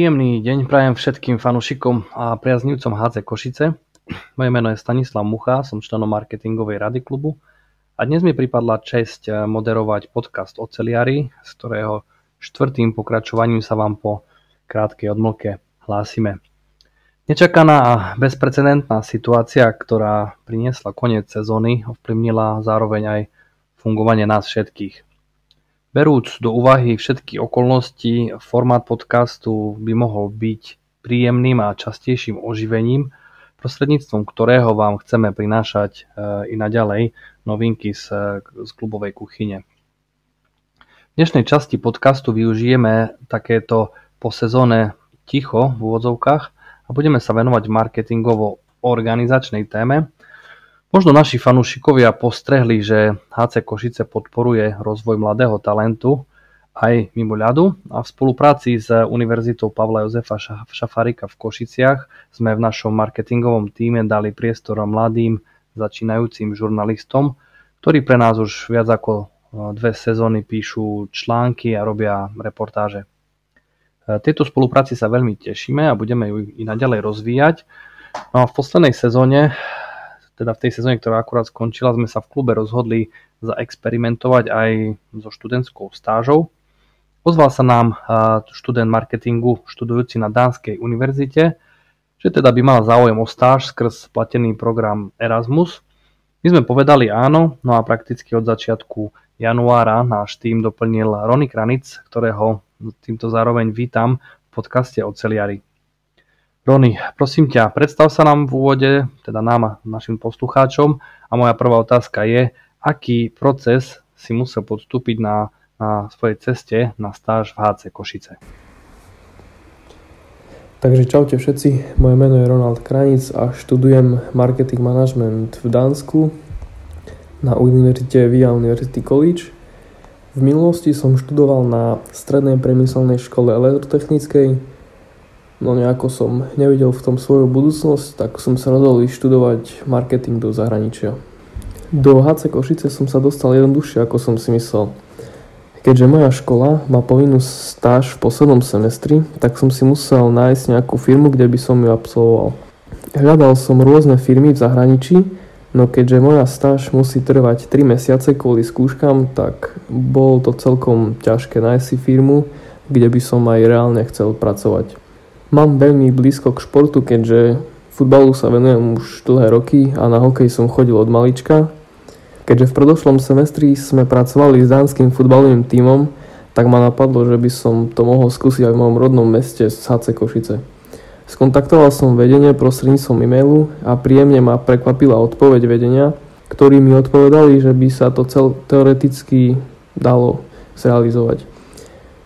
Príjemný deň prajem všetkým fanúšikom a priaznivcom HC Košice. Moje meno je Stanislav Mucha, som členom marketingovej rady klubu a dnes mi pripadla česť moderovať podcast o celiari, z ktorého štvrtým pokračovaním sa vám po krátkej odmlke hlásime. Nečakaná a bezprecedentná situácia, ktorá priniesla koniec sezóny, ovplyvnila zároveň aj fungovanie nás všetkých. Berúc do úvahy všetky okolnosti, formát podcastu by mohol byť príjemným a častejším oživením, prostredníctvom ktorého vám chceme prinášať e, i naďalej novinky z, z klubovej kuchyne. V dnešnej časti podcastu využijeme takéto po sezóne ticho v úvodzovkách a budeme sa venovať marketingovo organizačnej téme, Možno naši fanúšikovia postrehli, že HC Košice podporuje rozvoj mladého talentu aj mimo ľadu a v spolupráci s Univerzitou Pavla Jozefa Šafarika v Košiciach sme v našom marketingovom týme dali priestor mladým začínajúcim žurnalistom, ktorí pre nás už viac ako e, dve sezóny píšu články a robia reportáže. E, tejto spolupráci sa veľmi tešíme a budeme ju i naďalej rozvíjať. No a v poslednej sezóne teda v tej sezóne, ktorá akurát skončila, sme sa v klube rozhodli zaexperimentovať aj so študentskou stážou. Ozval sa nám študent marketingu študujúci na Dánskej univerzite, že teda by mal záujem o stáž skrz platený program Erasmus. My sme povedali áno, no a prakticky od začiatku januára náš tým doplnil Rony Kranic, ktorého týmto zároveň vítam v podcaste o celiari. Rony, prosím ťa, predstav sa nám v úvode, teda nám našim poslucháčom a moja prvá otázka je, aký proces si musel podstúpiť na, na svojej ceste na stáž v HC Košice. Takže čaute všetci, moje meno je Ronald Kranic a študujem marketing management v Dánsku na univerzite Via University College. V minulosti som študoval na strednej priemyselnej škole elektrotechnickej, no nejako som nevidel v tom svoju budúcnosť, tak som sa rozhodol študovať marketing do zahraničia. Do HC Košice som sa dostal jednoduchšie, ako som si myslel. Keďže moja škola má povinnú stáž v poslednom semestri, tak som si musel nájsť nejakú firmu, kde by som ju absolvoval. Hľadal som rôzne firmy v zahraničí, no keďže moja stáž musí trvať 3 mesiace kvôli skúškam, tak bolo to celkom ťažké nájsť si firmu, kde by som aj reálne chcel pracovať. Mám veľmi blízko k športu, keďže futbalu sa venujem už dlhé roky a na hokej som chodil od malička. Keďže v predošlom semestri sme pracovali s dánskym futbalovým tímom, tak ma napadlo, že by som to mohol skúsiť aj v mojom rodnom meste z HC Košice. Skontaktoval som vedenie prostredníctvom e-mailu a príjemne ma prekvapila odpoveď vedenia, ktorí mi odpovedali, že by sa to cel teoreticky dalo zrealizovať.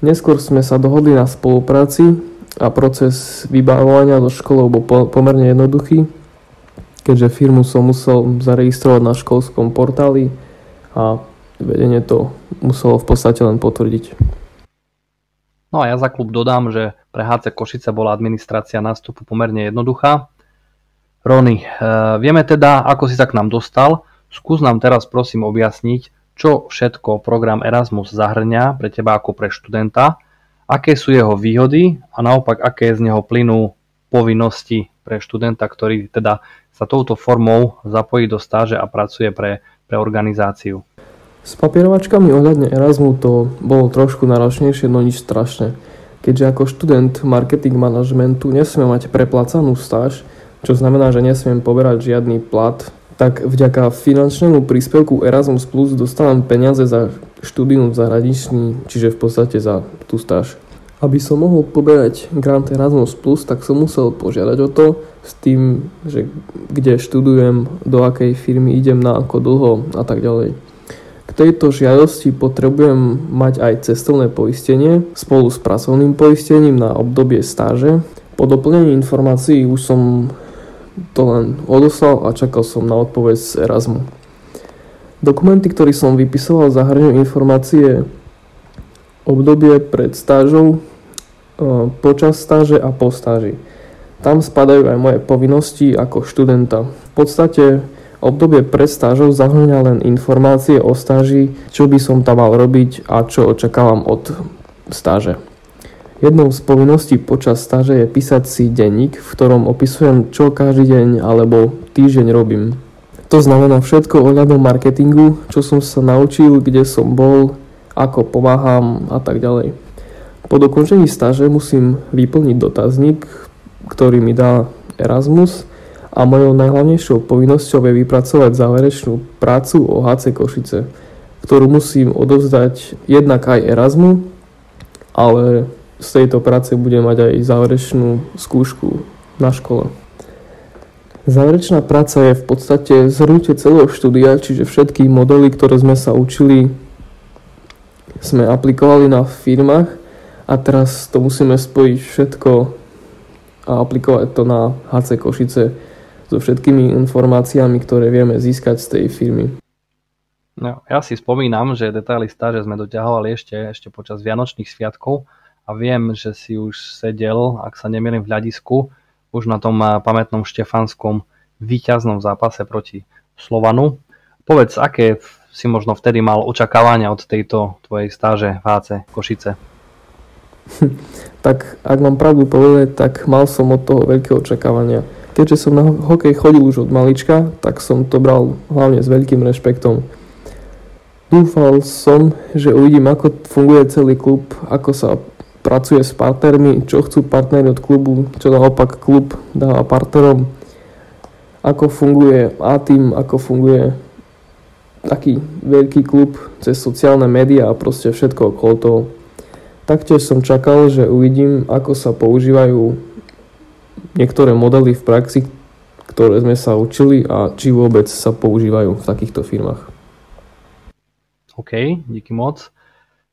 Neskôr sme sa dohodli na spolupráci a proces vybávania do školou bol pomerne jednoduchý, keďže firmu som musel zaregistrovať na školskom portáli a vedenie to muselo v podstate len potvrdiť. No a ja za klub dodám, že pre HC Košice bola administrácia nástupu pomerne jednoduchá. Rony, e, vieme teda, ako si sa k nám dostal. Skús nám teraz prosím objasniť, čo všetko program Erasmus zahrňa pre teba ako pre študenta aké sú jeho výhody a naopak aké z neho plynú povinnosti pre študenta, ktorý teda sa touto formou zapojí do stáže a pracuje pre, pre organizáciu. S papierovačkami ohľadne Erasmu to bolo trošku náročnejšie, no nič strašné. Keďže ako študent marketing manažmentu nesmiem mať preplacanú stáž, čo znamená, že nesmiem poberať žiadny plat, tak vďaka finančnému príspevku Erasmus Plus dostávam peniaze za štúdium v zahraničný, čiže v podstate za tú stáž. Aby som mohol poberať grant Erasmus+, tak som musel požiadať o to s tým, že kde študujem, do akej firmy idem, na ako dlho a tak ďalej. K tejto žiadosti potrebujem mať aj cestovné poistenie spolu s pracovným poistením na obdobie stáže. Po doplnení informácií už som to len odoslal a čakal som na odpoveď z Erasmu. Dokumenty, ktoré som vypisoval, zahrňujú informácie obdobie pred stážou, e, počas stáže a po stáži. Tam spadajú aj moje povinnosti ako študenta. V podstate obdobie pred stážou zahrňa len informácie o stáži, čo by som tam mal robiť a čo očakávam od stáže. Jednou z povinností počas stáže je písať si denník, v ktorom opisujem, čo každý deň alebo týždeň robím. To znamená všetko ohľadom marketingu, čo som sa naučil, kde som bol, ako pomáham a tak ďalej. Po dokončení stáže musím vyplniť dotazník, ktorý mi dá Erasmus a mojou najhlavnejšou povinnosťou je vypracovať záverečnú prácu o HC Košice, ktorú musím odovzdať jednak aj Erasmu, ale z tejto práce budem mať aj záverečnú skúšku na škole. Záverečná práca je v podstate zhrnutie celého štúdia, čiže všetky modely, ktoré sme sa učili, sme aplikovali na firmách a teraz to musíme spojiť všetko a aplikovať to na HC Košice so všetkými informáciami, ktoré vieme získať z tej firmy. No, ja si spomínam, že detaily stáže sme doťahovali ešte, ešte počas Vianočných sviatkov a viem, že si už sedel, ak sa nemýlim v hľadisku, už na tom eh, pamätnom štefanskom víťaznom zápase proti Slovanu. Povedz, aké si možno vtedy mal očakávania od tejto tvojej stáže v HC Košice? tak ak mám pravdu povedať, tak mal som od toho veľké očakávania. Keďže som na hokej chodil už od malička, tak som to bral hlavne s veľkým rešpektom. Dúfal som, že uvidím, ako funguje celý klub, ako sa pracuje s partnermi, čo chcú partnery od klubu, čo naopak klub dáva partnerom, ako funguje A-team, ako funguje taký veľký klub cez sociálne médiá a proste všetko okolo toho. Taktiež som čakal, že uvidím, ako sa používajú niektoré modely v praxi, ktoré sme sa učili a či vôbec sa používajú v takýchto firmách. OK, díky moc.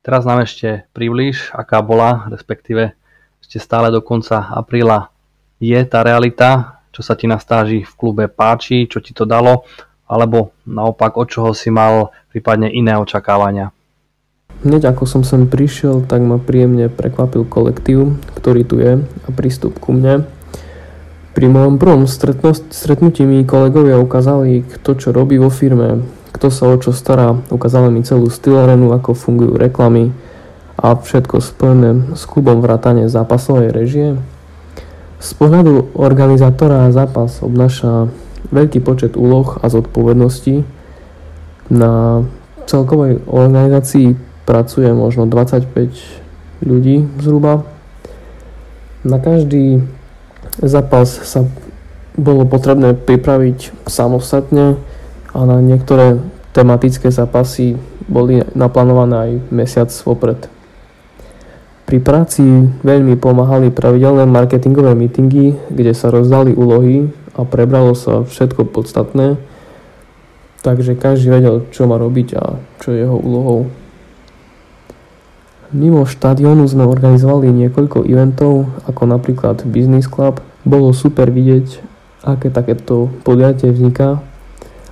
Teraz nám ešte priblíž, aká bola, respektíve ešte stále do konca apríla je tá realita, čo sa ti na stáži v klube páči, čo ti to dalo, alebo naopak od čoho si mal prípadne iné očakávania. Hneď ako som sem prišiel, tak ma príjemne prekvapil kolektív, ktorý tu je a prístup ku mne. Pri mojom prvom stretnutí mi kolegovia ukázali, kto čo robí vo firme, kto sa o čo stará, ukázali mi celú stylarenu, ako fungujú reklamy a všetko spojené s klubom vrátane zápasovej režie. Z pohľadu organizátora zápas obnáša veľký počet úloh a zodpovedností. Na celkovej organizácii pracuje možno 25 ľudí zhruba. Na každý zápas sa bolo potrebné pripraviť samostatne a na niektoré tematické zápasy boli naplánované aj mesiac vopred. Pri práci veľmi pomáhali pravidelné marketingové meetingy, kde sa rozdali úlohy a prebralo sa všetko podstatné, takže každý vedel, čo má robiť a čo je jeho úlohou. Mimo štadiónu sme organizovali niekoľko eventov, ako napríklad Business Club. Bolo super vidieť, aké takéto podujatie vzniká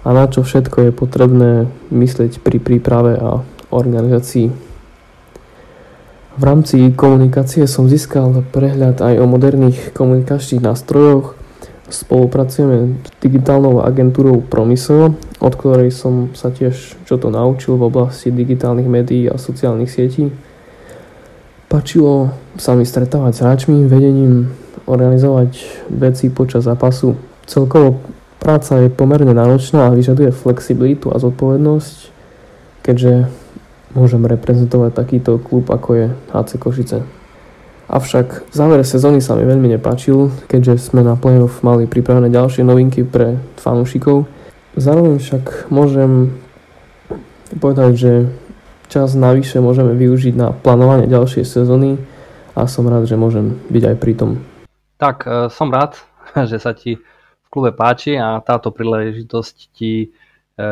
a na čo všetko je potrebné myslieť pri príprave a organizácii. V rámci komunikácie som získal prehľad aj o moderných komunikačných nástrojoch. Spolupracujeme s digitálnou agentúrou Promiso, od ktorej som sa tiež čo to naučil v oblasti digitálnych médií a sociálnych sietí. Pačilo sa mi stretávať s hráčmi, vedením organizovať veci počas zápasu. Celkovo Práca je pomerne náročná a vyžaduje flexibilitu a zodpovednosť, keďže môžem reprezentovať takýto klub ako je HC Košice. Avšak v závere sezóny sa mi veľmi nepáčil, keďže sme na playoff mali pripravené ďalšie novinky pre fanúšikov. Zároveň však môžem povedať, že čas navyše môžeme využiť na plánovanie ďalšej sezóny a som rád, že môžem byť aj pri tom. Tak, e, som rád, že sa ti klube páči a táto príležitosť ti e,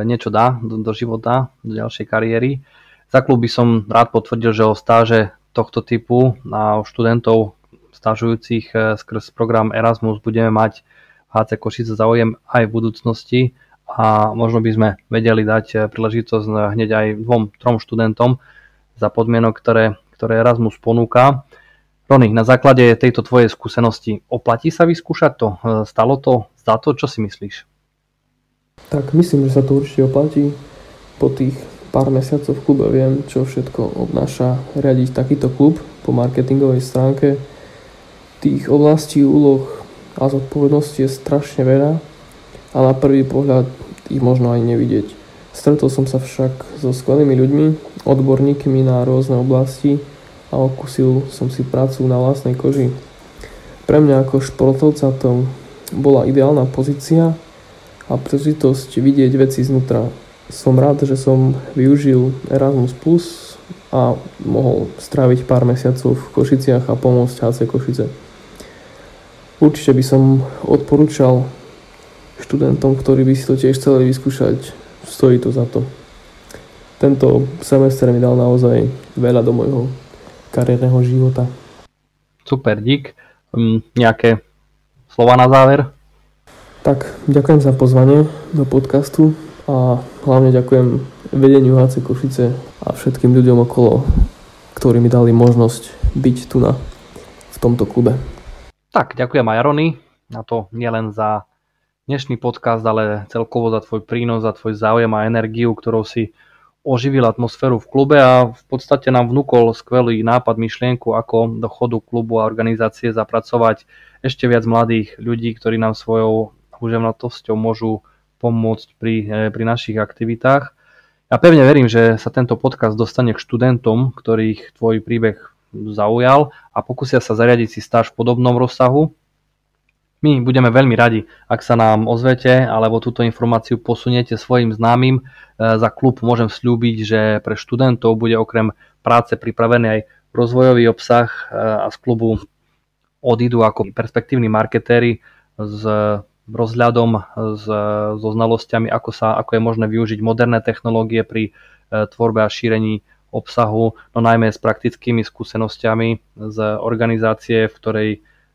niečo dá do, do života, do ďalšej kariéry. Za klub by som rád potvrdil, že o stáže tohto typu a študentov stážujúcich e, skrz program Erasmus budeme mať v HC Košice záujem aj v budúcnosti a možno by sme vedeli dať e, príležitosť hneď aj dvom, trom študentom za podmienok, ktoré, ktoré Erasmus ponúka. Rony, na základe tejto tvojej skúsenosti oplatí sa vyskúšať to? Stalo to za to, čo si myslíš? Tak myslím, že sa to určite oplatí. Po tých pár mesiacov v klube viem, čo všetko obnáša riadiť takýto klub po marketingovej stránke. Tých oblastí, úloh a zodpovedností je strašne veľa a na prvý pohľad ich možno aj nevidieť. Stretol som sa však so skvelými ľuďmi, odborníkmi na rôzne oblasti a okusil som si prácu na vlastnej koži. Pre mňa ako športovca to bola ideálna pozícia a príležitosť vidieť veci znútra. Som rád, že som využil Erasmus Plus a mohol stráviť pár mesiacov v Košiciach a pomôcť HC Košice. Určite by som odporúčal študentom, ktorí by si to tiež chceli vyskúšať, stojí to za to. Tento semester mi dal naozaj veľa do môjho kariérneho života. Super, dík. Um, nejaké slova na záver? Tak, ďakujem za pozvanie do podcastu a hlavne ďakujem vedeniu HC Košice a všetkým ľuďom okolo, ktorí mi dali možnosť byť tu na, v tomto klube. Tak, ďakujem aj Rony, na to nielen za dnešný podcast, ale celkovo za tvoj prínos, za tvoj záujem a energiu, ktorou si oživil atmosféru v klube a v podstate nám vnúkol skvelý nápad, myšlienku, ako do chodu klubu a organizácie zapracovať ešte viac mladých ľudí, ktorí nám svojou húževnatosťou môžu pomôcť pri, eh, pri našich aktivitách. Ja pevne verím, že sa tento podcast dostane k študentom, ktorých tvoj príbeh zaujal a pokúsia sa zariadiť si stáž v podobnom rozsahu. My budeme veľmi radi, ak sa nám ozvete alebo túto informáciu posuniete svojim známym. Eh, za klub môžem slúbiť, že pre študentov bude okrem práce pripravený aj rozvojový obsah eh, a z klubu odídu ako perspektívni marketéri s rozhľadom, s, so znalosťami, ako, sa, ako je možné využiť moderné technológie pri e, tvorbe a šírení obsahu, no najmä s praktickými skúsenosťami z organizácie, v ktorej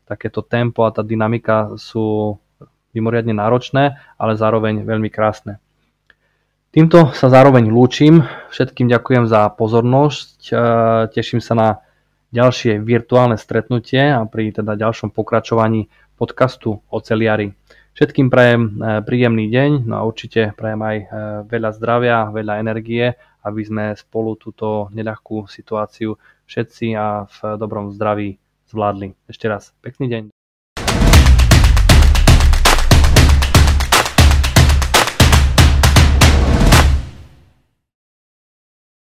takéto tempo a tá dynamika sú mimoriadne náročné, ale zároveň veľmi krásne. Týmto sa zároveň lúčim. Všetkým ďakujem za pozornosť. E, teším sa na ďalšie virtuálne stretnutie a pri teda ďalšom pokračovaní podcastu o celiari. Všetkým prajem e, príjemný deň, no a určite prajem aj e, veľa zdravia, veľa energie, aby sme spolu túto neľahkú situáciu všetci a v dobrom zdraví zvládli. Ešte raz pekný deň.